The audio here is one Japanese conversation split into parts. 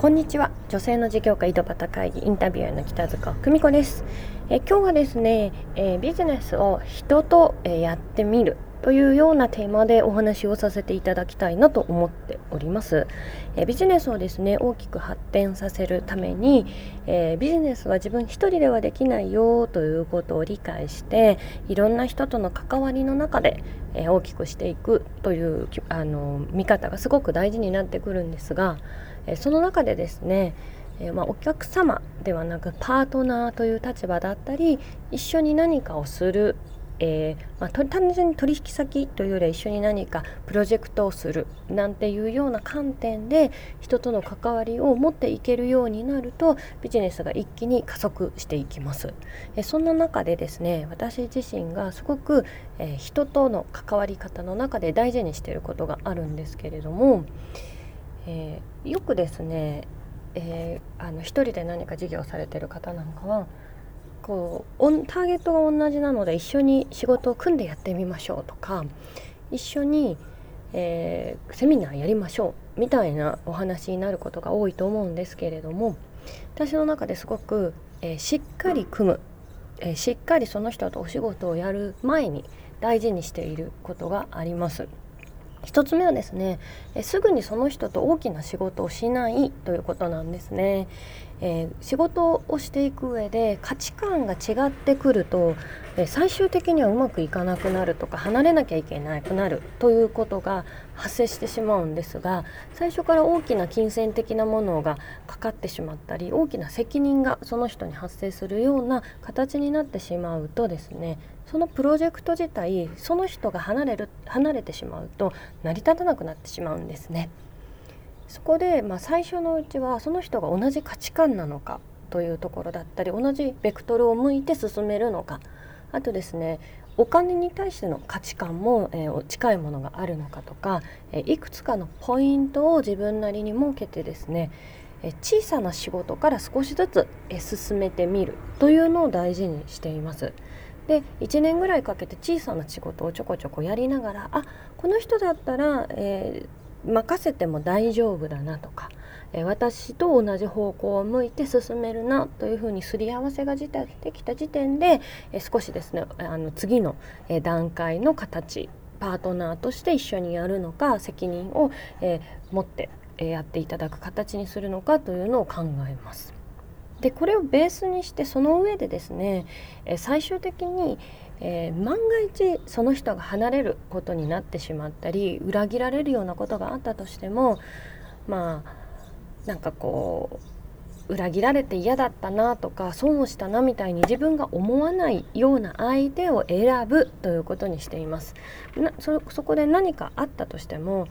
こんにちは。女性の事業家井戸端会議インタビュアーの北塚久美子です。え今日はですね、えビジネスを人と、えやってみるというようなテーマでお話をさせていただきたいなと思っております。えビジネスをですね大きく発展させるために、えー、ビジネスは自分一人ではできないよということを理解していろんな人との関わりの中で、えー、大きくしていくというあの見方がすごく大事になってくるんですが、えー、その中でですねえ、まあ、お客様ではなくパートナーという立場だったり一緒に何かをするえー、まあ、単純に取引先というよりは一緒に何かプロジェクトをするなんていうような観点で人との関わりを持っていけるようになるとビジネスが一気に加速していきます。えそんな中でですね私自身がすごく、えー、人との関わり方の中で大事にしていることがあるんですけれども、えー、よくですね、えあの一人で何か事業されてる方なんかはこうターゲットが同じなので一緒に仕事を組んでやってみましょうとか一緒に、えー、セミナーやりましょうみたいなお話になることが多いと思うんですけれども私の中ですごく、えー、しっかり組む、えー、しっかりその人とお仕事をやる前に大事にしていることがあります。1つ目はですねえすぐにその人と大きな仕事をしないということなんですね、えー、仕事をしていく上で価値観が違ってくると、え最終的にはうまくいかなくなるとか離れなきゃいけなくなるということが発生してしまうんですが最初から大きな金銭的なものがかかってしまったり大きな責任がその人に発生するような形になってしまうとですねそのプロジェクト自体その人が離れる離れてしまうと成り立たなくなってしまうんですね。そこで、まあ、最初のうちはその人が同じ価値観なのかというところだったり同じベクトルを向いて進めるのかあとですねお金に対しての価値観も、えー、近いものがあるのかとか、えー、いくつかのポイントを自分なりに設けてですね、えー、小さな仕事から少しずつ、え進めてみるというのを大事にしています。で1年ぐらいかけて小さな仕事をちょこちょこやりながらあこの人だったら、えー、任せても大丈夫だなとか、え、私と同じ方向を向いて進めるなというふうにすり合わせができた時点で、え、少しですねあの次の、え段階の形パートナーとして一緒にやるのか責任を、え持って、やっていただく形にするのかというのを考えます。でこれをベースにしてその上でですね、え最終的に、えー、万が一その人が離れることになってしまったり裏切られるようなことがあったとしてもまあなんかこう裏切られて嫌だったなとか損をしたなみたいに自分が思わないような相手を選ぶということにしています。なそそこで何かあったとしても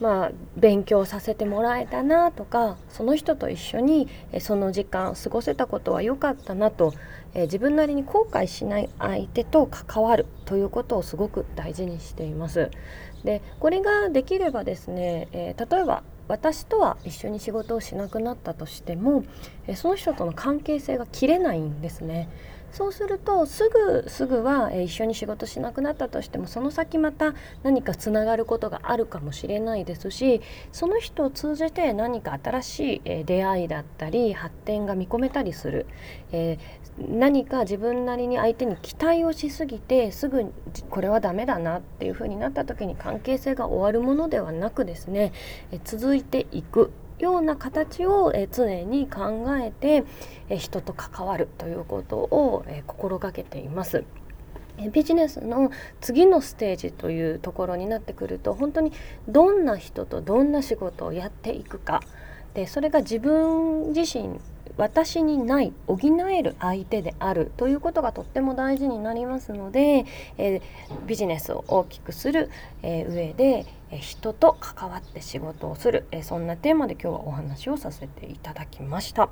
まあ、勉強させてもらえたなとかその人と一緒にその時間過ごせたことは良かったなと、え自分なりに後悔しない相手と関わるということをすごく大事にしています。でこれができればですね、え、例えば私とは一緒に仕事をしなくなったとしても、えその人との関係性が切れないんですね。そうするとすぐすぐは、え一緒に仕事しなくなったとしてもその先また何かつながることがあるかもしれないですしその人を通じて何か新しい、え出会いだったり発展が見込めたりする、えー、何か自分なりに相手に期待をしすぎてすぐこれはダメだなっていうふうになった時に関係性が終わるものではなくですね、え続いていく。ような形を、え常に考えて、え人と関わるということを、え心がけています。ビジネスの次のステージというところになってくると本当にどんな人とどんな仕事をやっていくかでそれが自分自身私にない補える相手であるということがとっても大事になりますので、えー、ビジネスを大きくする、えー、上で、えー、人と関わって仕事をする、えそんなテーマで今日はお話をさせていただきました。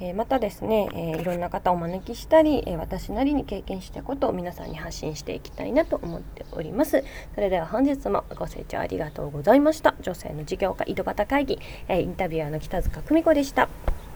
えまたですね、えいろんな方をお招きしたり、え私なりに経験したことを皆さんに発信していきたいなと思っております。それでは本日もご清聴ありがとうございました。女性の事業家井戸端会議、えインタビュアーの北塚久美子でした。